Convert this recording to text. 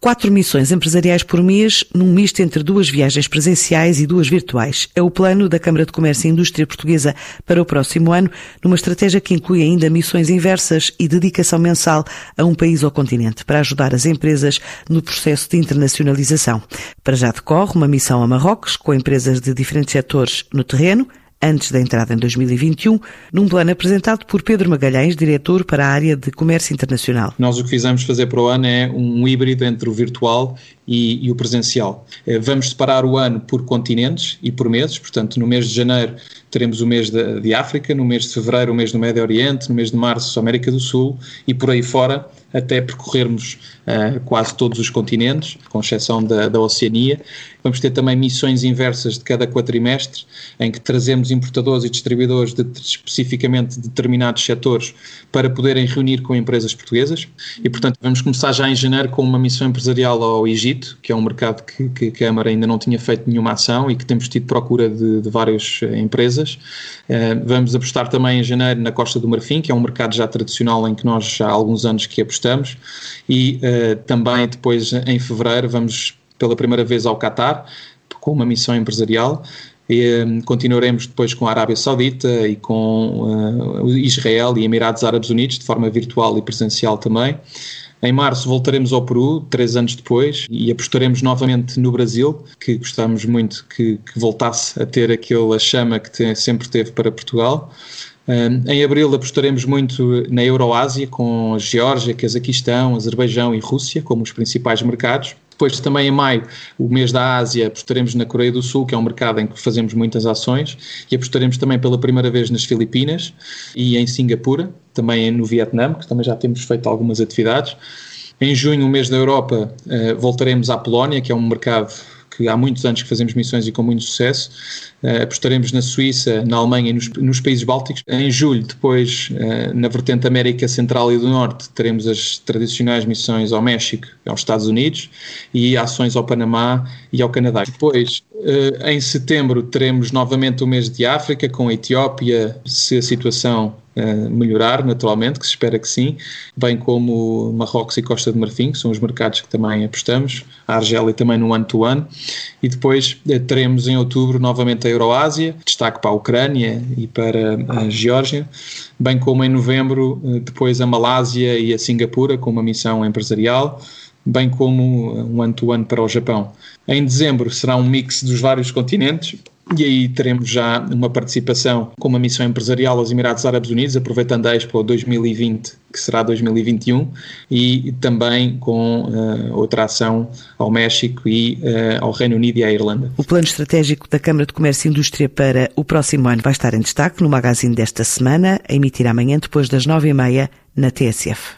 Quatro missões empresariais por mês, num misto entre duas viagens presenciais e duas virtuais. É o plano da Câmara de Comércio e Indústria Portuguesa para o próximo ano, numa estratégia que inclui ainda missões inversas e dedicação mensal a um país ou continente, para ajudar as empresas no processo de internacionalização. Para já decorre uma missão a Marrocos, com empresas de diferentes setores no terreno, antes da entrada em 2021, num plano apresentado por Pedro Magalhães, diretor para a área de comércio internacional. Nós o que fizemos fazer para o ano é um híbrido entre o virtual e, e, o presencial. Eh, vamos separar o ano por continentes e por meses, portanto, no mês de janeiro teremos o mês de, de África, no mês de fevereiro o mês do Médio Oriente, no mês de março América do Sul e por aí fora até percorrermos uh, quase todos os continentes, com exceção da, da Oceania. Vamos ter também missões inversas de cada quatrimestre, em que trazemos importadores e distribuidores de especificamente determinados setores para poderem reunir com empresas portuguesas. E, portanto, vamos começar já em janeiro com uma missão empresarial ao Egito, que é um mercado que, que a Câmara ainda não tinha feito nenhuma ação e que temos tido procura de, de várias eh, empresas. Uh, vamos apostar também em janeiro na Costa do Marfim, que é um mercado já tradicional em que nós já há alguns anos que apostamos. E uh, também depois em fevereiro vamos pela primeira vez ao Qatar, com uma missão empresarial, e, um, continuaremos depois com a Arábia Saudita e com uh, Israel e Emirados Árabes Unidos, de forma virtual e presencial também. Em março voltaremos ao Peru, três anos depois, e apostaremos novamente no Brasil, que gostamos muito que, que voltasse a ter aquela chama que sempre teve para Portugal em abril apostaremos muito na Euroásia, com a Geórgia, Cazaquistão, Azerbaijão e Rússia como os principais mercados. Depois, também em maio, o mês da Ásia, apostaremos na Coreia do Sul, que é um mercado em que fazemos muitas ações, e apostaremos também pela primeira vez nas Filipinas e em Singapura, também no Vietnã, que também já temos feito algumas atividades. Em junho, o mês da Europa, eh, voltaremos à Polónia, que é um mercado que há muitos anos que fazemos missões e com muito sucesso. Uh, apostaremos na Suíça, na Alemanha e nos, nos países bálticos. Em julho, depois, uh, na vertente América Central e do Norte, teremos as tradicionais missões ao México aos Estados Unidos e ações ao Panamá e ao Canadá. Depois, uh, em setembro, teremos novamente o mês de África com a Etiópia, se a situação melhorar, naturalmente, que se espera que sim, bem como Marrocos e Costa de Marfim, que são os mercados que também apostamos, a Argélia também no ano-to-ano, e depois eh, teremos em outubro novamente a Euroásia, destaque para a Ucrânia e para a Geórgia, bem como em novembro eh, depois a Malásia e a Singapura com uma missão empresarial, bem como um ano-to-ano para o Japão. Em dezembro será um mix dos vários continentes, e aí teremos já uma participação com uma missão empresarial aos Emirados Árabes Unidos, aproveitando a Expo 2020, que será 2021, e também com uh, outra ação ao México e uh, ao Reino Unido e à Irlanda. O plano estratégico da Câmara de Comércio e Indústria para o próximo ano vai estar em destaque no magazine desta semana, a emitir amanhã depois das nove e meia na TSF.